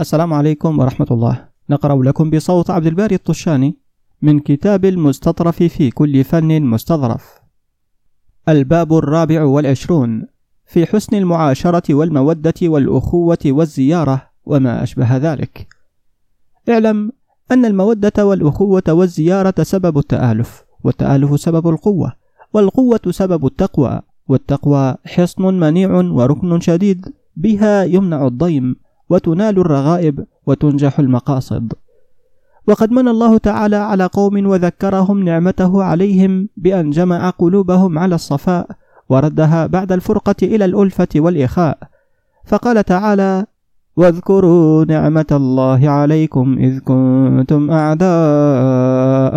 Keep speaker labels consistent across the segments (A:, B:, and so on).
A: السلام عليكم ورحمة الله. نقرأ لكم بصوت عبد الباري الطشاني من كتاب المستطرف في كل فن مستظرف. الباب الرابع والعشرون. في حسن المعاشرة والمودة والأخوة والزيارة وما أشبه ذلك. اعلم أن المودة والأخوة والزيارة سبب التآلف والتآلف سبب القوة والقوة سبب التقوى والتقوى حصن منيع وركن شديد بها يمنع الضيم. وتنال الرغائب وتنجح المقاصد. وقد من الله تعالى على قوم وذكرهم نعمته عليهم بأن جمع قلوبهم على الصفاء وردها بعد الفرقة إلى الألفة والإخاء. فقال تعالى واذكروا نعمة الله عليكم إذ كنتم أعداء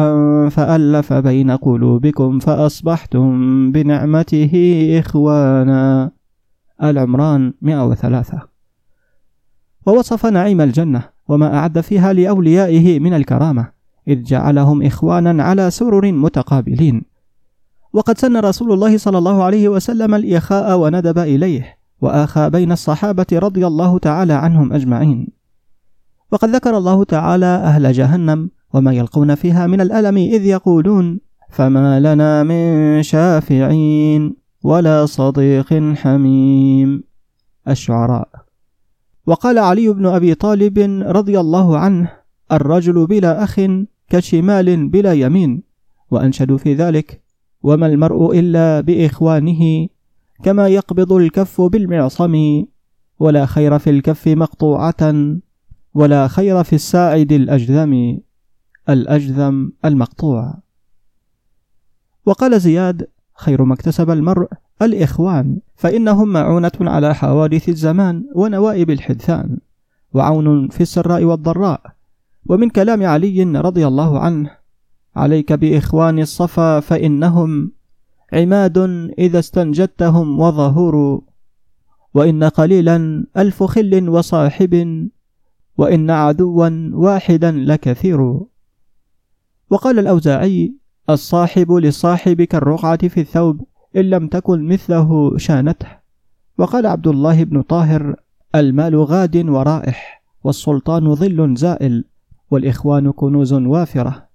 A: فألف بين قلوبكم فأصبحتم بنعمته إخوانا. العمران 103 ووصف نعيم الجنة وما أعد فيها لأوليائه من الكرامة إذ جعلهم إخوانا على سرر متقابلين. وقد سن رسول الله صلى الله عليه وسلم الإخاء وندب إليه وآخى بين الصحابة رضي الله تعالى عنهم أجمعين. وقد ذكر الله تعالى أهل جهنم وما يلقون فيها من الألم إذ يقولون فما لنا من شافعين ولا صديق حميم. الشعراء. وقال علي بن أبي طالب رضي الله عنه الرجل بلا أخ كشمال بلا يمين وأنشدوا في ذلك وما المرء إلا بإخوانه كما يقبض الكف بالمعصم ولا خير في الكف مقطوعة ولا خير في الساعد الأجذم الأجذم المقطوع. وقال زياد خير ما اكتسب المرء الإخوان فإنهم معونة على حوادث الزمان ونوائب الحدثان وعون في السراء والضراء. ومن كلام علي رضي الله عنه عليك بإخوان الصفا فإنهم عماد إذا استنجدتهم وظهور وإن قليلا ألف خل وصاحب وإن عدوا واحدا لكثير. وقال الأوزاعي الصاحب للصاحب كالرقعة في الثوب إن لم تكن مثله شانته. وقال عبد الله بن طاهر المال غاد ورائح والسلطان ظل زائل والإخوان كنوز وافرة.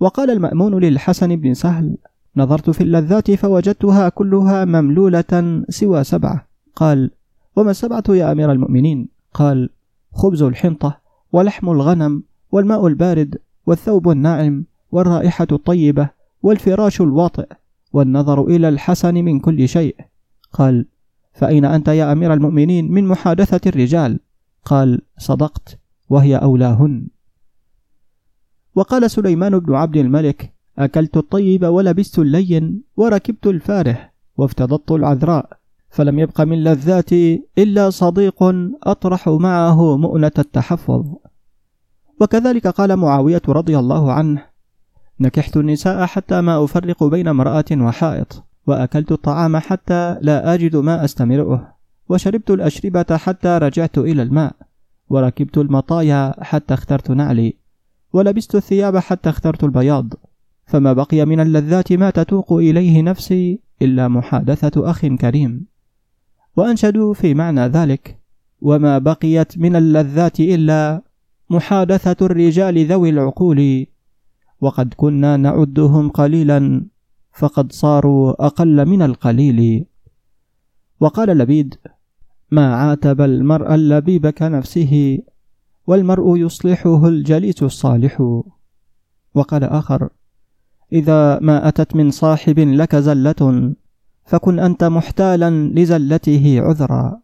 A: وقال المأمون للحسن بن سهل نظرت في اللذات فوجدتها كلها مملولة سوى سبعة. قال وما السبعة يا أمير المؤمنين؟ قال خبز الحنطة ولحم الغنم والماء البارد والثوب الناعم والرائحة الطيبة والفراش الواطئ. والنظر إلى الحسن من كل شيء. قال فأين أنت يا أمير المؤمنين من محادثة الرجال؟ قال صدقت وهي أولاهن. وقال سليمان بن عبد الملك أكلت الطيب ولبست اللين وركبت الفاره وافتضضت العذراء فلم يبق من لذاتي إلا صديق أطرح معه مؤنة التحفظ. وكذلك قال معاوية رضي الله عنه نكحت النساء حتى ما أفرق بين امرأة وحائط وأكلت الطعام حتى لا أجد ما أستمرئه وشربت الأشربة حتى رجعت إلى الماء وركبت المطايا حتى اخترت نعلي ولبست الثياب حتى اخترت البياض فما بقي من اللذات ما تتوق إليه نفسي إلا محادثة أخ كريم. وأنشدوا في معنى ذلك وما بقيت من اللذات إلا محادثة الرجال ذوي العقول وقد كنا نعدهم قليلا فقد صاروا أقل من القليل. وقال لبيد ما عاتب المرء اللبيب كنفسه والمرء يصلحه الجليس الصالح. وقال آخر إذا ما أتت من صاحب لك زلة فكن أنت محتالا لزلته عذرا.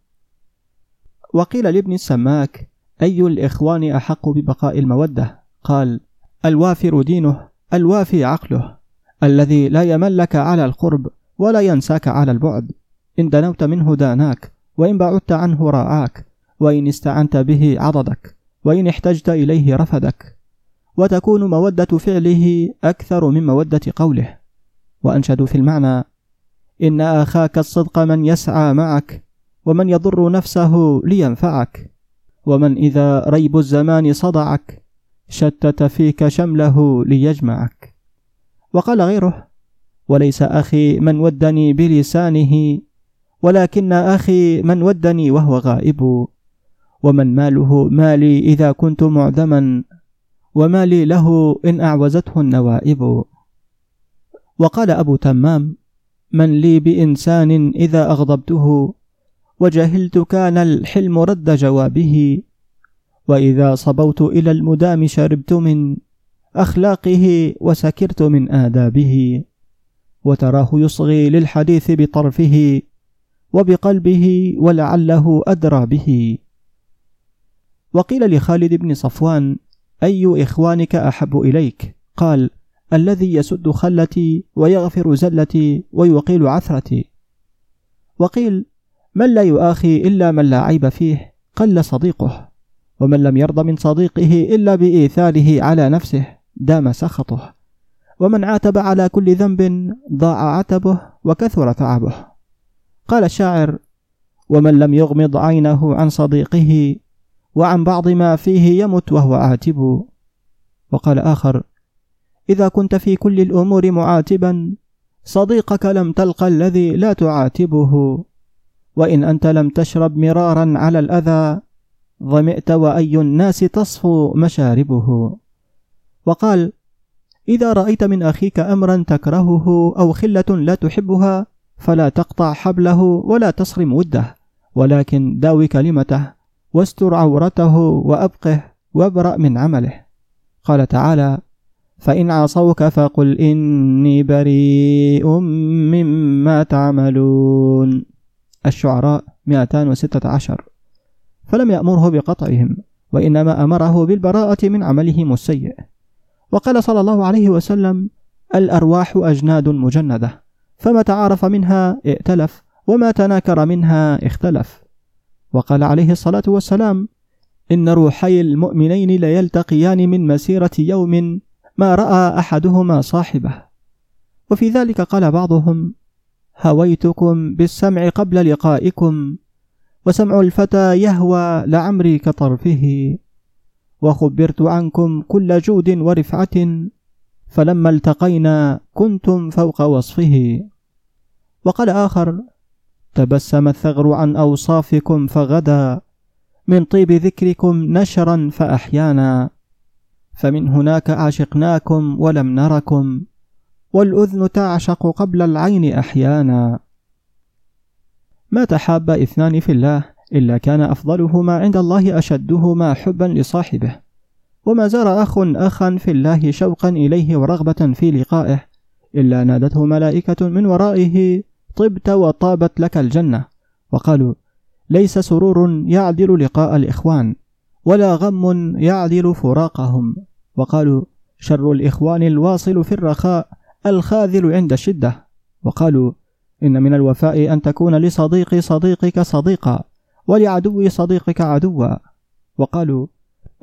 A: وقيل لابن السماك أي الإخوان أحق ببقاء المودة؟ قال الوافر دينه الوافي عقله الذي لا يملك على القرب ولا ينساك على البعد. إن دنوت منه داناك وإن بعدت عنه راعاك وإن استعنت به عضدك وإن احتجت إليه رفدك. وتكون مودة فعله أكثر من مودة قوله. وأنشد في المعنى إن أخاك الصدق من يسعى معك ومن يضر نفسه لينفعك. ومن إذا ريب الزمان صدعك شتت فيك شمله ليجمعك. وقال غيره وليس أخي من ودني بلسانه ولكن أخي من ودني وهو غائب. ومن ماله مالي إذا كنت معدما ومالي له إن أعوزته النوائب. وقال أبو تمام من لي بإنسان إذا أغضبته وجهلت كان الحلم رد جوابه. وإذا صبوت إلى المدام شربت من أخلاقه وسكرت من آدابه وتراه يصغي للحديث بطرفه وبقلبه ولعله أدرى به. وقيل لخالد بن صفوان أي إخوانك أحب إليك؟ قال الذي يسد خلتي ويغفر زلتي ويقيل عثرتي. وقيل من لا يؤاخي إلا من لا عيب فيه؟ قل صديقه. ومن لم يرض من صديقه إلا بإيثاره على نفسه دام سخطه. ومن عاتب على كل ذنب ضاع عتبه وكثر تعبه. قال الشاعر ومن لم يغمض عينه عن صديقه وعن بعض ما فيه يمت وهو عاتب. وقال آخر إذا كنت في كل الأمور معاتبا صديقك لم تلق الذي لا تعاتبه. وإن أنت لم تشرب مرارا على الأذى ظمئت وأي الناس تصفو مشاربه. وقال إذا رأيت من أخيك أمرا تكرهه أو خلة لا تحبها فلا تقطع حبله ولا تصرم وده ولكن داوي كلمته واستر عورته وأبقه وابرأ من عمله. قال تعالى فإن عصوك فقل إني بريء مما تعملون. الشعراء 216 فلم يأمره بقطعهم وإنما أمره بالبراءة من عملهم السيء. وقال صلى الله عليه وسلم الأرواح أجناد مجندة فما تعارف منها ائتلف وما تناكر منها اختلف. وقال عليه الصلاة والسلام إن روحي المؤمنين ليلتقيان من مسيرة يوم ما رأى أحدهما صاحبه. وفي ذلك قال بعضهم هويتكم بالسمع قبل لقائكم وسمع الفتى يهوى لعمري كطرفه وخبرت عنكم كل جود ورفعة فلما التقينا كنتم فوق وصفه. وقال آخر تبسم الثغر عن أوصافكم فغدا من طيب ذكركم نشرا فأحيانا فمن هناك عشقناكم ولم نركم والأذن تعشق قبل العين أحيانا. ما تحاب إثنان في الله إلا كان أفضلهما عند الله أشدهما حبا لصاحبه. وما زار أخ أخا في الله شوقا إليه ورغبة في لقائه إلا نادته ملائكة من ورائه طبت وطابت لك الجنة. وقالوا ليس سرور يعدل لقاء الإخوان ولا غم يعدل فراقهم. وقالوا شر الإخوان الواصل في الرخاء الخاذل عند الشدة وقالوا إن من الوفاء أن تكون لصديق صديقك صديقا ولعدو صديقك عدوا. وقالوا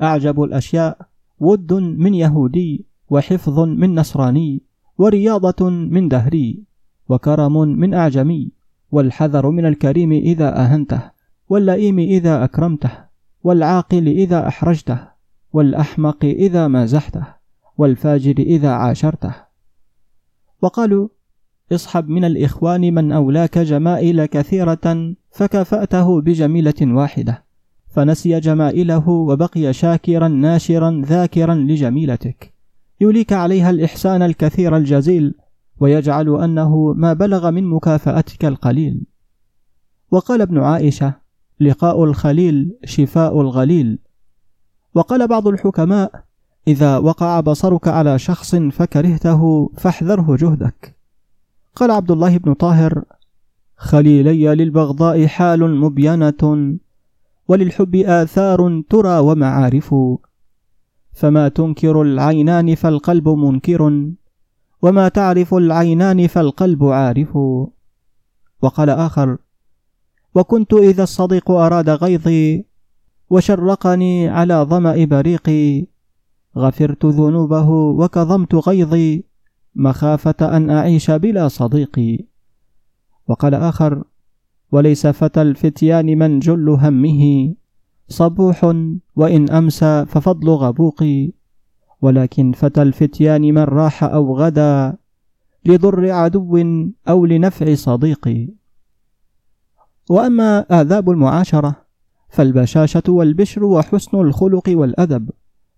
A: أعجب الأشياء ود من يهودي وحفظ من نصراني ورياضة من دهري وكرم من أعجمي والحذر من الكريم إذا أهنته واللئيم إذا أكرمته والعاقل إذا أحرجته والأحمق إذا مازحته والفاجر إذا عاشرته. وقالوا اصحب من الإخوان من أولاك جمائل كثيرة فكافأته بجميلة واحدة. فنسي جمائله وبقي شاكرا ناشرا ذاكرا لجميلتك. يوليك عليها الإحسان الكثير الجزيل ويجعل أنه ما بلغ من مكافأتك القليل. وقال ابن عائشة لقاء الخليل شفاء الغليل. وقال بعض الحكماء إذا وقع بصرك على شخص فكرهته فاحذره جهدك. قال عبد الله بن طاهر خليلي للبغضاء حال مبينة وللحب آثار ترى ومعارف. فما تنكر العينان فالقلب منكر وما تعرف العينان فالقلب عارف. وقال آخر وكنت إذا الصديق أراد غيظي وشرقني على ظمأ بريقي غفرت ذنوبه وكظمت غيظي مخافة أن أعيش بلا صديق. وقال آخر وليس فتى الفتيان من جل همه. صبوح وإن أمسى ففضل غبوق. ولكن فتى الفتيان من راح أو غدا لضر عدو أو لنفع صديق. وأما آذاب المعاشرة فالبشاشة والبشر وحسن الخلق والأدب.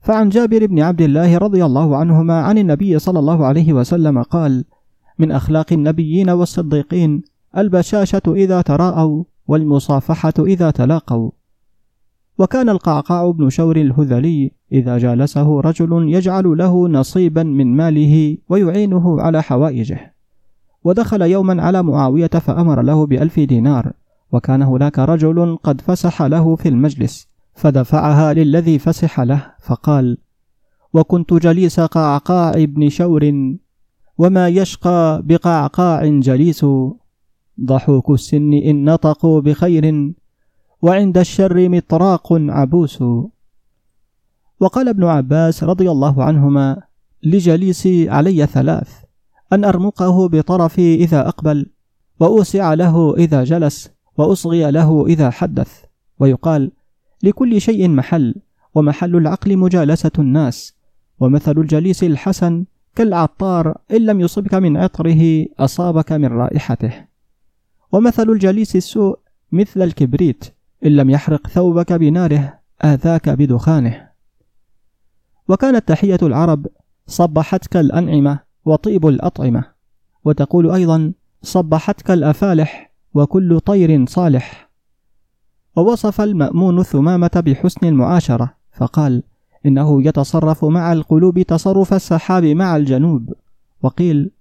A: فعن جابر بن عبد الله رضي الله عنهما عن النبي صلى الله عليه وسلم قال من أخلاق النبيين والصديقين البشاشة إذا تراءوا والمصافحة إذا تلاقوا. وكان القعقاع بن شور الهذلي إذا جالسه رجل يجعل له نصيبا من ماله ويعينه على حوائجه. ودخل يوما على معاوية فأمر له بألف دينار وكان هناك رجل قد فسح له في المجلس. فدفعها للذي فسح له فقال وكنت جليس قعقاع بن شور وما يشقى بقعقاع جليس. ضحوك السن إن نطقوا بخير وعند الشر مطراق عبوس. وقال ابن عباس رضي الله عنهما لجليسي علي ثلاث أن أرمقه بطرفي إذا أقبل وأوسع له إذا جلس وأصغي له إذا حدث. ويقال لكل شيء محل ومحل العقل مجالسة الناس ومثل الجليس الحسن كالعطار إن لم يصبك من عطره أصابك من رائحته. ومثل الجليس السوء مثل الكبريت إن لم يحرق ثوبك بناره آذاك بدخانه. وكانت تحية العرب صبحتك الأنعمة وطيب الأطعمة. وتقول أيضا صبحتك الأفالح وكل طير صالح. ووصف المأمون ثمامة بحسن المعاشرة فقال إنه يتصرف مع القلوب تصرف السحاب مع الجنوب. وقيل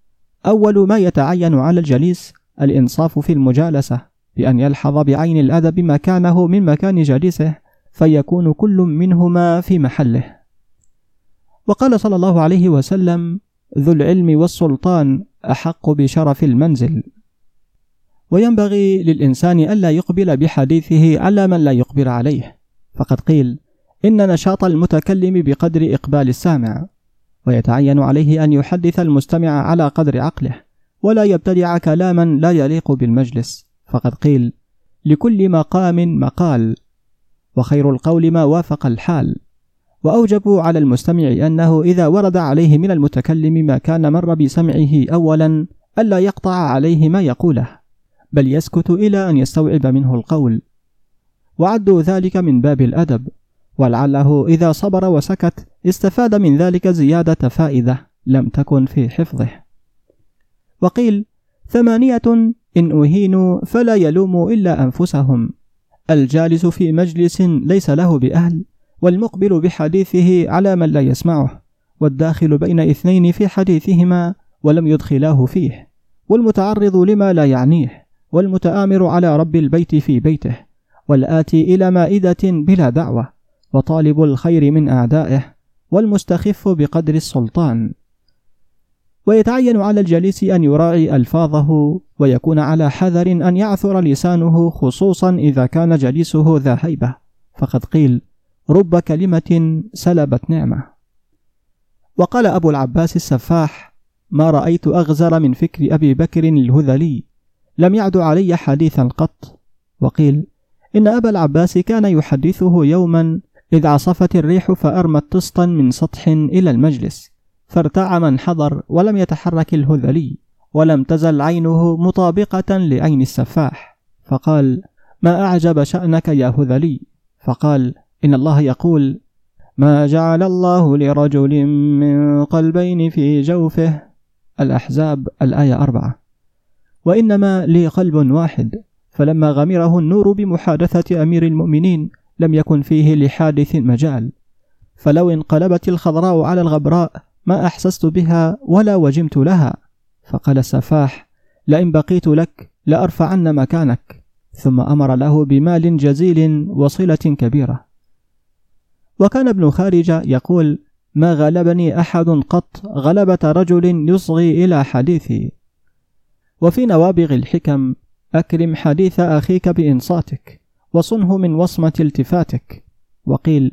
A: أول ما يتعين على الجليس الإنصاف في المجالسة بأن يلحظ بعين الأدب مكانه من مكان جليسه فيكون كل منهما في محله. وقال صلى الله عليه وسلم ذو العلم والسلطان أحق بشرف المنزل. وينبغي للإنسان ألا يقبل بحديثه على من لا يقبل عليه. فقد قيل إن نشاط المتكلم بقدر إقبال السامع. ويتعين عليه أن يحدث المستمع على قدر عقله ولا يبتدع كلاما لا يليق بالمجلس. فقد قيل لكل مقام مقال. وخير القول ما وافق الحال. وأوجبوا على المستمع أنه إذا ورد عليه من المتكلم ما كان مر بسمعه أولا ألا يقطع عليه ما يقوله. بل يسكت إلى أن يستوعب منه القول. وعدوا ذلك من باب الأدب ولعله إذا صبر وسكت استفاد من ذلك زيادة فائدة لم تكن في حفظه. وقيل ثمانية إن أهينوا فلا يلوموا إلا أنفسهم. الجالس في مجلس ليس له بأهل والمقبل بحديثه على من لا يسمعه والداخل بين اثنين في حديثهما ولم يدخلاه فيه والمتعرض لما لا يعنيه. والمتآمر على رب البيت في بيته والآتي إلى مائدة بلا دعوة وطالب الخير من أعدائه والمستخف بقدر السلطان. ويتعين على الجليس أن يراعي ألفاظه ويكون على حذر أن يعثر لسانه خصوصا إذا كان جليسه ذا هيبة. فقد قيل رب كلمة سلبت نعمة. وقال أبو العباس السفاح ما رأيت أغزر من فكر أبي بكر الهذلي. لم يعد علي حديثا قط. وقيل إن أبا العباس كان يحدثه يوما إذ عصفت الريح فأرمت طسطا من سطح إلى المجلس فارتاع من حضر ولم يتحرك الهذلي ولم تزل عينه مطابقة لعين السفاح. فقال ما أعجب شأنك يا هذلي؟ فقال إن الله يقول ما جعل الله لرجل من قلبين في جوفه. الأحزاب الآية أربعة. وإنما لي قلب واحد. فلما غمره النور بمحادثة أمير المؤمنين لم يكن فيه لحادث مجال. فلو انقلبت الخضراء على الغبراء ما أحسست بها ولا وجمت لها. فقال السفاح لئن بقيت لك لأرفعن مكانك. ثم أمر له بمال جزيل وصلة كبيرة. وكان ابن خارجة يقول ما غلبني أحد قط غلبة رجل يصغي إلى حديثي. وفي نوابغ الحكم أكرم حديث أخيك بإنصاتك وصنه من وصمة التفاتك. وقيل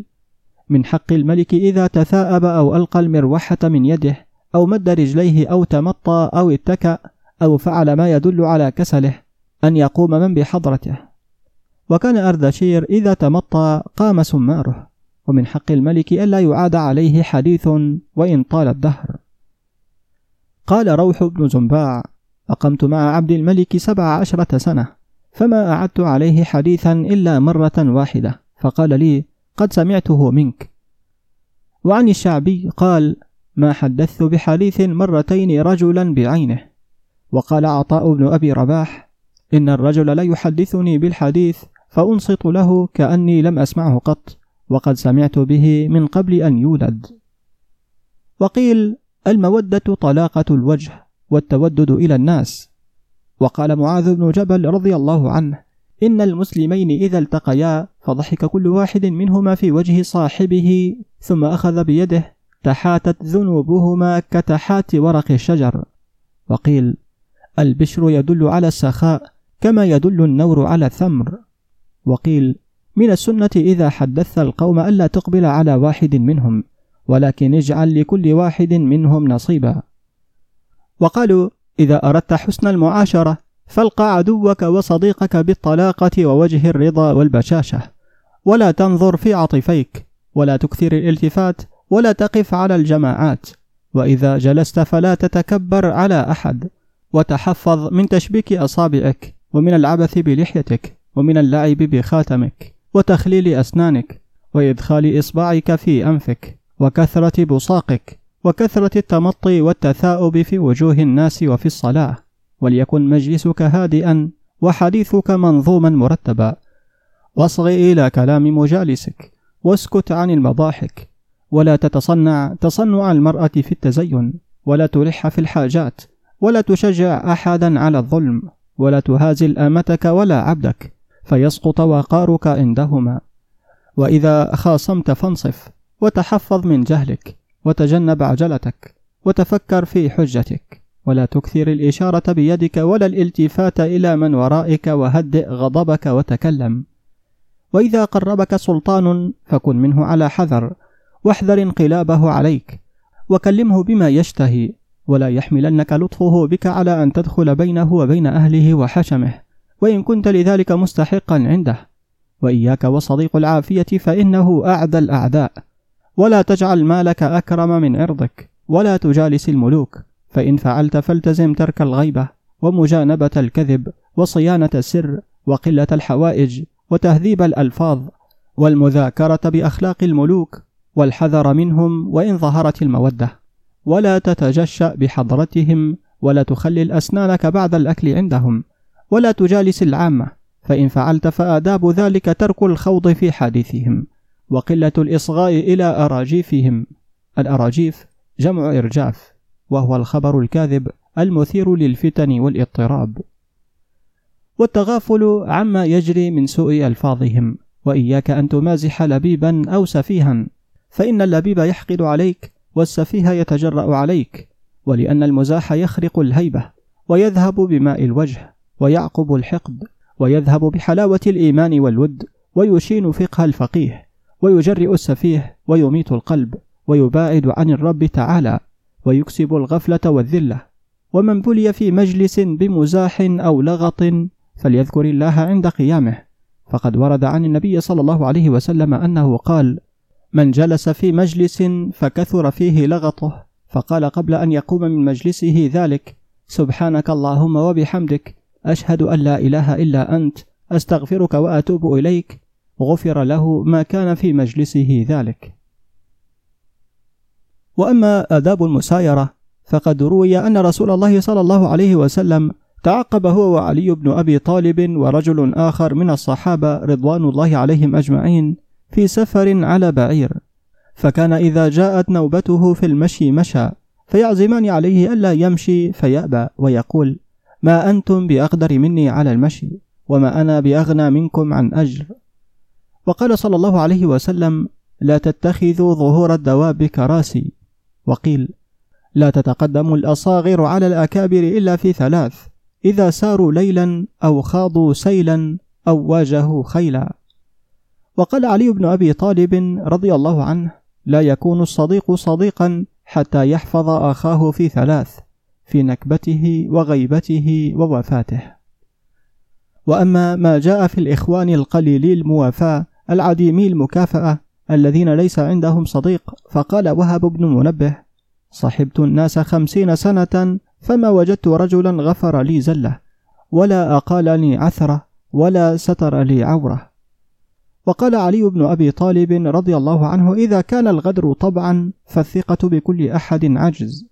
A: من حق الملك إذا تثاءب أو ألقى المروحة من يده أو مد رجليه أو تمطى أو اتكأ أو فعل ما يدل على كسله أن يقوم من بحضرته. وكان أردشير إذا تمطى قام سماره. ومن حق الملك ألا يعاد عليه حديث وإن طال الدهر. قال روح بن زنباع أقمت مع عبد الملك سبع عشرة سنة فما أعدت عليه حديثا إلا مرة واحدة فقال لي قد سمعته منك. وعن الشعبي قال ما حدثت بحديث مرتين رجلا بعينه. وقال عطاء بن أبي رباح إن الرجل لا يحدثني بالحديث فأنصت له كأني لم أسمعه قط وقد سمعت به من قبل أن يولد. وقيل المودة طلاقة الوجه. والتودد إلى الناس. وقال معاذ بن جبل رضي الله عنه إن المسلمين إذا التقيا فضحك كل واحد منهما في وجه صاحبه ثم أخذ بيده تحاتت ذنوبهما كتحات ورق الشجر وقيل البشر يدل على السخاء كما يدل النور على الثمر. وقيل من السنة إذا حدثت القوم ألا تقبل على واحد منهم ولكن اجعل لكل واحد منهم نصيبا. وقالوا إذا أردت حسن المعاشرة فالقى عدوك وصديقك بالطلاقة ووجه الرضا والبشاشة. ولا تنظر في عطفيك ولا تكثر الالتفات ولا تقف على الجماعات. وإذا جلست فلا تتكبر على أحد. وتحفظ من تشبيك أصابعك ومن العبث بلحيتك ومن اللعب بخاتمك. وتخليل أسنانك وإدخال إصبعك في أنفك وكثرة بصاقك. وكثرة التمطي والتثاؤب في وجوه الناس وفي الصلاة وليكن مجلسك هادئا وحديثك منظوما مرتبا. واصغ إلى كلام مجالسك واسكت عن المضاحك. ولا تتصنع تصنع المرأة في التزين ولا تلح في الحاجات ولا تشجع أحدا على الظلم ولا تهازل أمتك ولا عبدك فيسقط وقارك عندهما. وإذا خاصمت فانصف وتحفظ من جهلك. وتجنب عجلتك وتفكر في حجتك. ولا تكثر الإشارة بيدك ولا الالتفات إلى من ورائك وهدئ غضبك وتكلم. وإذا قربك سلطان فكن منه على حذر واحذر انقلابه عليك. وكلمه بما يشتهي ولا يحملنك لطفه بك على أن تدخل بينه وبين أهله وحشمه. وإن كنت لذلك مستحقا عنده. وإياك وصديق العافية فإنه أعدى الأعداء. ولا تجعل مالك أكرم من عرضك ولا تجالس الملوك فإن فعلت فالتزم ترك الغيبة ومجانبة الكذب وصيانة السر وقلة الحوائج وتهذيب الألفاظ والمذاكرة بأخلاق الملوك والحذر منهم وإن ظهرت المودة. ولا تتجشأ بحضرتهم ولا تخلل أسنانك بعد الأكل عندهم ولا تجالس العامة فإن فعلت فآداب ذلك ترك الخوض في حديثهم. وقلة الإصغاء إلى أراجيفهم. الأراجيف جمع إرجاف وهو الخبر الكاذب المثير للفتن والاضطراب. والتغافل عما يجري من سوء ألفاظهم وإياك أن تمازح لبيبا أو سفيها. فإن اللبيب يحقد عليك والسفيه يتجرأ عليك ولأن المزاح يخرق الهيبة ويذهب بماء الوجه ويعقب الحقد ويذهب بحلاوة الإيمان والود ويشين فقه الفقيه. ويجرئ السفيه ويميت القلب ويباعد عن الرب تعالى ويكسب الغفلة والذلة. ومن بلي في مجلس بمزاح أو لغط فليذكر الله عند قيامه. فقد ورد عن النبي صلى الله عليه وسلم أنه قال من جلس في مجلس فكثر فيه لغطه فقال قبل أن يقوم من مجلسه ذلك سبحانك اللهم وبحمدك أشهد أن لا إله إلا أنت أستغفرك وأتوب إليك غفر له ما كان في مجلسه ذلك. وأما آداب المسايرة فقد روي أن رسول الله صلى الله عليه وسلم تعقب هو وعلي بن أبي طالب ورجل آخر من الصحابة رضوان الله عليهم أجمعين في سفر على بعير. فكان إذا جاءت نوبته في المشي مشى فيعزمان عليه ألا يمشي فيأبى ويقول ما أنتم بأقدر مني على المشي وما أنا بأغنى منكم عن أجر. وقال صلى الله عليه وسلم لا تتخذوا ظهور الدواب كراسي. وقيل لا تتقدم الأصاغر على الأكابر إلا في ثلاث إذا ساروا ليلا أو خاضوا سيلا أو واجهوا خيلا. وقال علي بن أبي طالب رضي الله عنه لا يكون الصديق صديقا حتى يحفظ أخاه في ثلاث في نكبته وغيبته ووفاته. وأما ما جاء في الإخوان القليلي الموافاة العديمي المكافأة الذين ليس عندهم صديق. فقال وهب بن منبه صحبت الناس خمسين سنة فما وجدت رجلا غفر لي زلة ولا أقالني عثرة ولا ستر لي عورة. وقال علي بن أبي طالب رضي الله عنه إذا كان الغدر طبعا فالثقة بكل أحد عجز.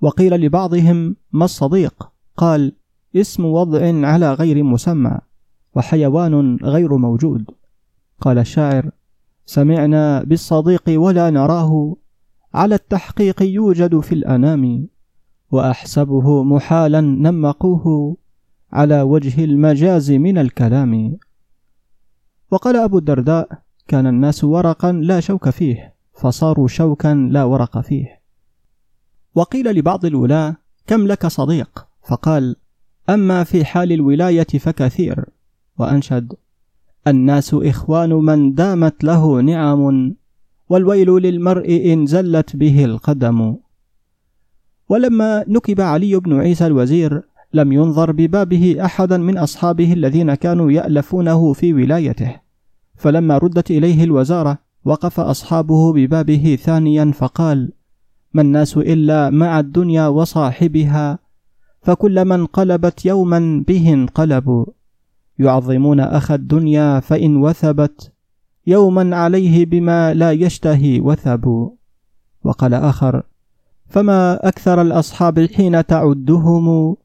A: وقيل لبعضهم ما الصديق؟ قال اسم وضع على غير مسمى وحيوان غير موجود. قال الشاعر سمعنا بالصديق ولا نراه على التحقيق يوجد في الأنام وأحسبه محالا نمقوه على وجه المجاز من الكلام. وقال أبو الدرداء كان الناس ورقا لا شوك فيه فصاروا شوكا لا ورق فيه. وقيل لبعض الولاة كم لك صديق؟ فقال أما في حال الولاية فكثير وأنشد الناس إخوان من دامت له نعم والويل للمرء إن زلت به القدم. ولما نكب علي بن عيسى الوزير لم ينظر ببابه أحدا من أصحابه الذين كانوا يألفونه في ولايته. فلما ردت إليه الوزارة وقف أصحابه ببابه ثانيا فقال ما الناس إلا مع الدنيا وصاحبها فكلما انقلبت يوما به انقلبوا. يعظمون أخ الدنيا فإن وثبت يوما عليه بما لا يشتهي وثبوا وقال آخر فما أكثر الأصحاب حين تعدهم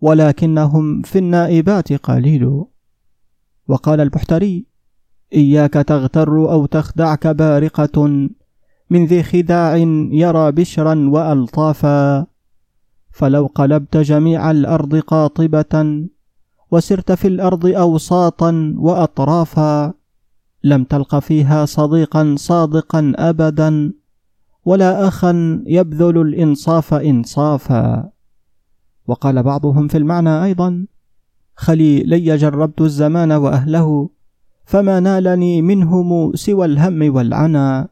A: ولكنهم في النائبات قليل. وقال البحتري إياك تغتر أو تخدعك بارقة من ذي خداع يرى بشرا وألطافا فلو قلبت جميع الأرض قاطبة وسرت في الأرض اوساطا واطرافا لم تلق فيها صديقا صادقا ابدا ولا اخا يبذل الإنصاف انصافا. وقال بعضهم في المعنى أيضا خليلي جربت الزمان وأهله فما نالني منهم سوى الهم والعنا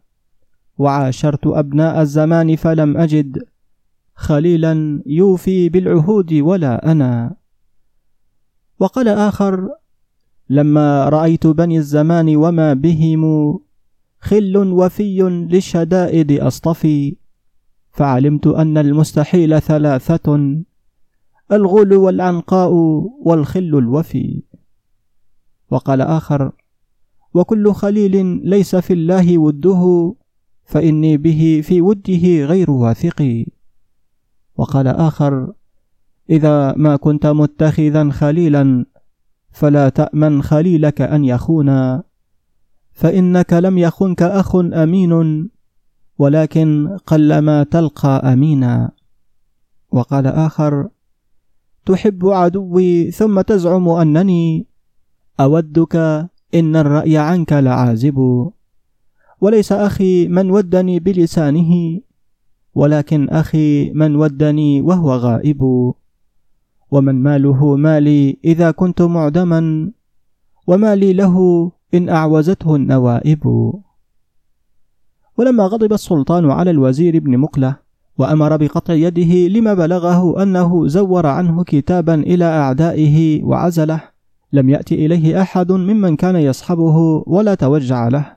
A: وعاشرت أبناء الزمان فلم أجد خليلا يوفي بالعهود ولا أنا. وقال آخر لما رأيت بني الزمان وما بهم خل وفي للشدائد أصطفي فعلمت أن المستحيل ثلاثة الغل والعنقاء والخل الوفي. وقال آخر وكل خليل ليس في الله وده فإني به في وده غير واثق. وقال آخر إذا ما كنت متخذا خليلا فلا تأمن خليلك أن يخونا. فإنك لم يخنك أخ أمين ولكن قلما تلقى أمينا. وقال آخر تحب عدوي ثم تزعم أنني أودك إن الرأي عنك لعازب وليس أخي من ودني بلسانه ولكن أخي من ودني وهو غائب. ومن ماله مالي إذا كنت معدما ومالي له إن أعوزته النوائب. ولما غضب السلطان على الوزير ابن مقلة وأمر بقطع يده لما بلغه أنه زور عنه كتابا إلى أعدائه وعزله لم يأت إليه أحد ممن كان يصحبه ولا توجع له.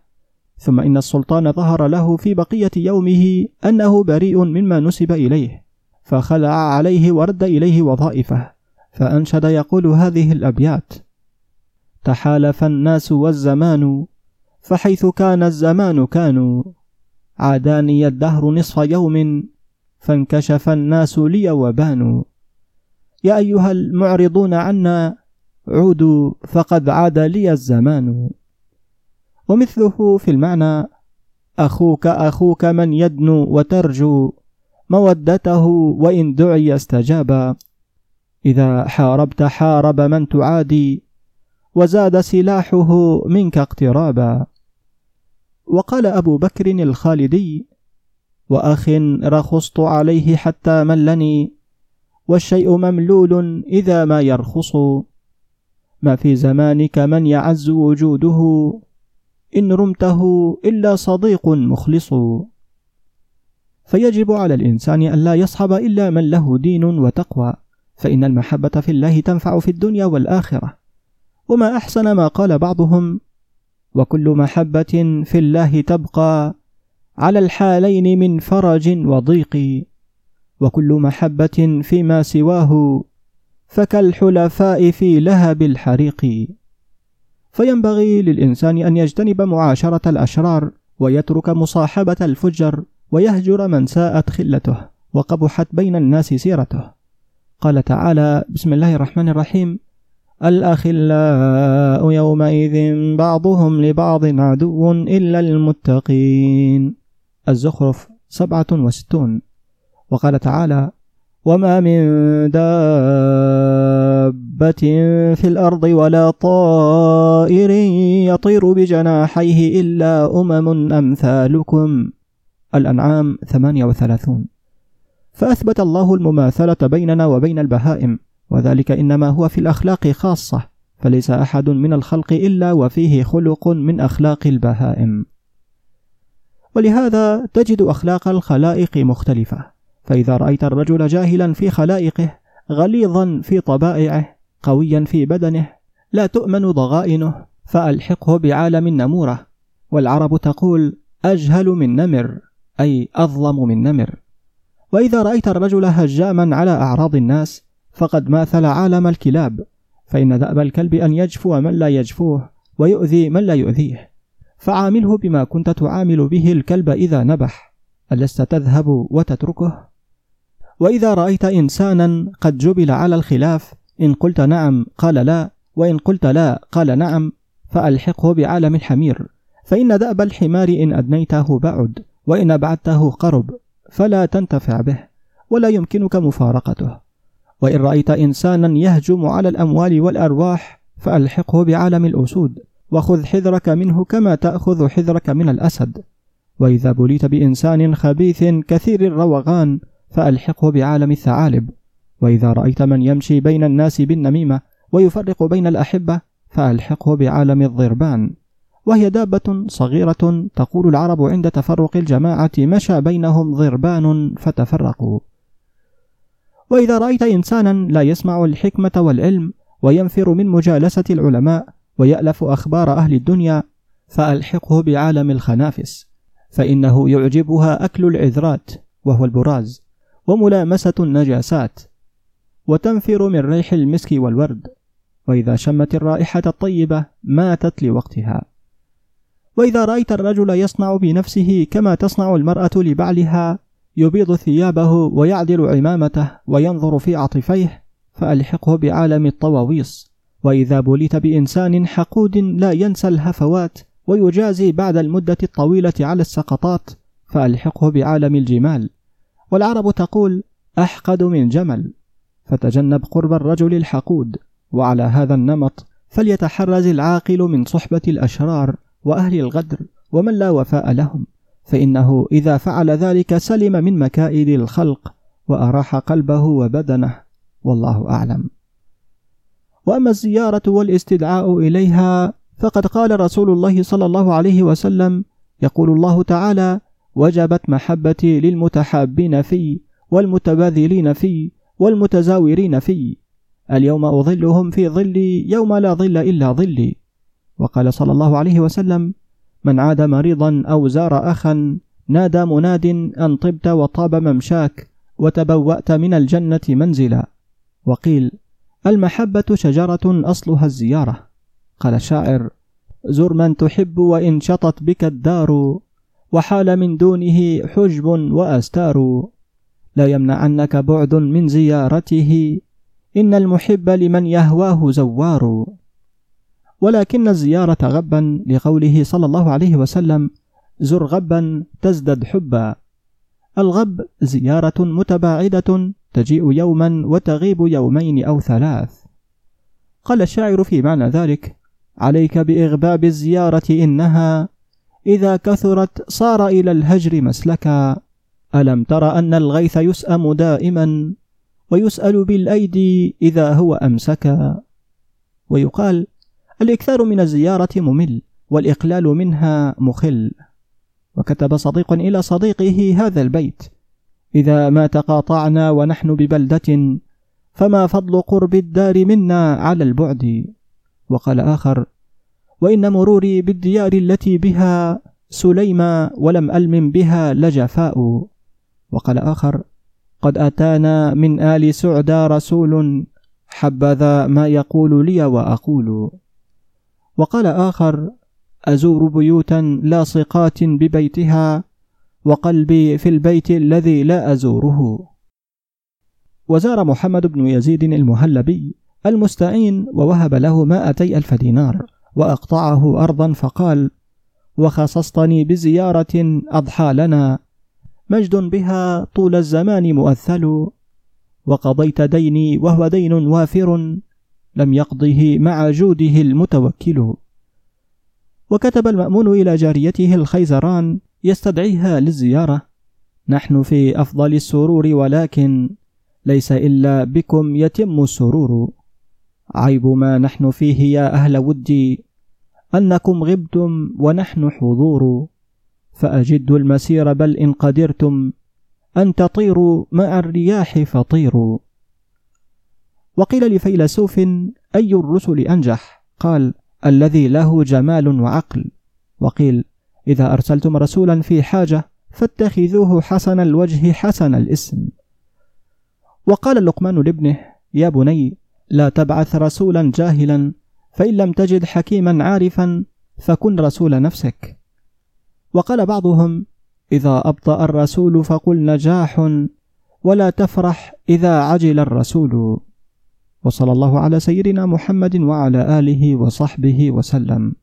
A: ثم إن السلطان ظهر له في بقية يومه أنه بريء مما نسب إليه. فخلع عليه ورد إليه وظائفه فأنشد يقول هذه الأبيات تحالف الناس والزمان فحيث كان الزمان كانوا عاداني الدهر نصف يوم فانكشف الناس لي وبانوا يا أيها المعرضون عنا عودوا فقد عاد لي الزمان. ومثله في المعنى أخوك أخوك من يدنو وترجو مودته وإن دعي استجابا. إذا حاربت حارب من تعادي وزاد سلاحه منك اقترابا. وقال أبو بكر الخالدي وأخ رخصت عليه حتى ملني والشيء مملول إذا ما يرخص. ما في زمانك من يعز وجوده إن رمته إلا صديق مخلص. فيجب على الإنسان الا يصحب إلا من له دين وتقوى فإن المحبة في الله تنفع في الدنيا والآخرة. وما أحسن ما قال بعضهم وكل محبة في الله تبقى على الحالين من فرج وضيق. وكل محبة فيما سواه فكالحلفاء في لهب الحريق. فينبغي للإنسان أن يجتنب معاشرة الأشرار ويترك مصاحبة الفجر. ويهجر من ساءت خلته وقبحت بين الناس سيرته. قال تعالى بسم الله الرحمن الرحيم. الأخلاء يومئذ بعضهم لبعض عدو إلا المتقين. الزخرف سبعة وستون. وقال تعالى وما من دابة في الأرض ولا طائر يطير بجناحيه إلا أمم أمثالكم. الأنعام 38 فأثبت الله المماثلة بيننا وبين البهائم وذلك إنما هو في الأخلاق خاصة فليس أحد من الخلق إلا وفيه خلق من أخلاق البهائم. ولهذا تجد أخلاق الخلائق مختلفة فإذا رأيت الرجل جاهلا في خلائقه غليظا في طبائعه قويا في بدنه لا تؤمن ضغائنه فألحقه بعالم النمورة والعرب تقول أجهل من نمر. أي أظلم من نمر. وإذا رأيت الرجل هجاما على أعراض الناس فقد ماثل عالم الكلاب فإن دأب الكلب أن يجفو من لا يجفوه ويؤذي من لا يؤذيه. فعامله بما كنت تعامل به الكلب إذا نبح ألست تذهب وتتركه؟ وإذا رأيت إنسانا قد جبل على الخلاف إن قلت نعم قال لا وإن قلت لا قال نعم فألحقه بعالم الحمير. فإن دأب الحمار إن أدنيته بعد وإن أبعدته قرب فلا تنتفع به ولا يمكنك مفارقته. وإن رأيت إنسانا يهجم على الأموال والأرواح فألحقه بعالم الأسود وخذ حذرك منه كما تأخذ حذرك من الأسد. وإذا بليت بإنسان خبيث كثير الروغان فألحقه بعالم الثعالب. وإذا رأيت من يمشي بين الناس بالنميمة ويفرق بين الأحبة فألحقه بعالم الضربان. وهي دابة صغيرة تقول العرب عند تفرق الجماعة مشى بينهم ضربان فتفرقوا. وإذا رأيت إنسانا لا يسمع الحكمة والعلم وينفر من مجالسة العلماء ويألف أخبار أهل الدنيا فألحقه بعالم الخنافس فإنه يعجبها أكل العذرات وهو البراز وملامسة النجاسات وتنفر من ريح المسك والورد وإذا شمت الرائحة الطيبة ماتت لوقتها. وإذا رأيت الرجل يصنع بنفسه كما تصنع المرأة لبعلها يبيض ثيابه ويعدل عمامته وينظر في عطفيه فألحقه بعالم الطواويص. وإذا بليت بإنسان حقود لا ينسى الهفوات ويجازي بعد المدة الطويلة على السقطات فألحقه بعالم الجمال. والعرب تقول أحقد من جمل. فتجنب قرب الرجل الحقود. وعلى هذا النمط فليتحرز العاقل من صحبة الأشرار. وأهل الغدر ومن لا وفاء لهم فإنه إذا فعل ذلك سلم من مكائد الخلق وأراح قلبه وبدنه والله أعلم. وأما الزيارة والاستدعاء إليها فقد قال رسول الله صلى الله عليه وسلم يقول الله تعالى وجبت محبتي للمتحابين في والمتباذلين في والمتزاورين في اليوم أظلهم في ظلي يوم لا ظل إلا ظلي وقال صلى الله عليه وسلم من عاد مريضا أو زار أخا نادى مناد أن طبت وطاب ممشاك وتبوأت من الجنة منزلا. وقيل المحبة شجرة أصلها الزيارة. قال الشاعر زر من تحب وإن شطت بك الدار وحال من دونه حجب وأستار. لا يمنعنك بعد من زيارته إن المحب لمن يهواه زوار. ولكن الزيارة غبا لقوله صلى الله عليه وسلم زر غبا تزدد حبا. الغب زيارة متباعدة تجيء يوما وتغيب يومين أو ثلاث. قال الشاعر في معنى ذلك عليك بإغباب الزيارة إنها إذا كثرت صار إلى الهجر مسلكا. ألم تر أن الغيث يسأم دائما ويسأل بالأيدي إذا هو أمسكا. ويقال الإكثار من الزيارة ممل والإقلال منها مخل. وكتب صديق إلى صديقه هذا البيت إذا ما تقاطعنا ونحن ببلدة فما فضل قرب الدار منا على البعد؟ وقال آخر وإن مروري بالديار التي بها سليمة ولم ألمم بها لجفاء. وقال آخر قد أتانا من آل سعدى رسول حبذا ما يقول لي وأقول. وقال آخر أزور بيوتا لاصقات ببيتها وقلبي في البيت الذي لا أزوره. وزار محمد بن يزيد المهلبي المستعين ووهب له مائتي ألف دينار وأقطعه أرضا فقال وخصصتني بزيارة أضحى لنا. مجد بها طول الزمان مؤثل. وقضيت ديني وهو دين وافر. لم يقضه مع جوده المتوكل. وكتب المأمون إلى جاريته الخيزران يستدعيها للزيارة. نحن في أفضل السرور ولكن ليس إلا بكم يتم السرور. عيب ما نحن فيه يا أهل ودي أنكم غبتم ونحن حضور. فأجدوا المسير بل إن قدرتم أن تطيروا مع الرياح فطيروا. وقيل لفيلسوف أي الرسل أنجح؟ قال الذي له جمال وعقل. وقيل إذا أرسلتم رسولا في حاجة فاتخذوه حسن الوجه حسن الاسم. وقال لقمان لابنه يا بني لا تبعث رسولا جاهلا فإن لم تجد حكيما عارفا فكن رسول نفسك. وقال بعضهم إذا أبطأ الرسول فقل نجاح ولا تفرح إذا عجل الرسول. وصلى الله على سيدنا محمد وعلى آله وصحبه وسلم.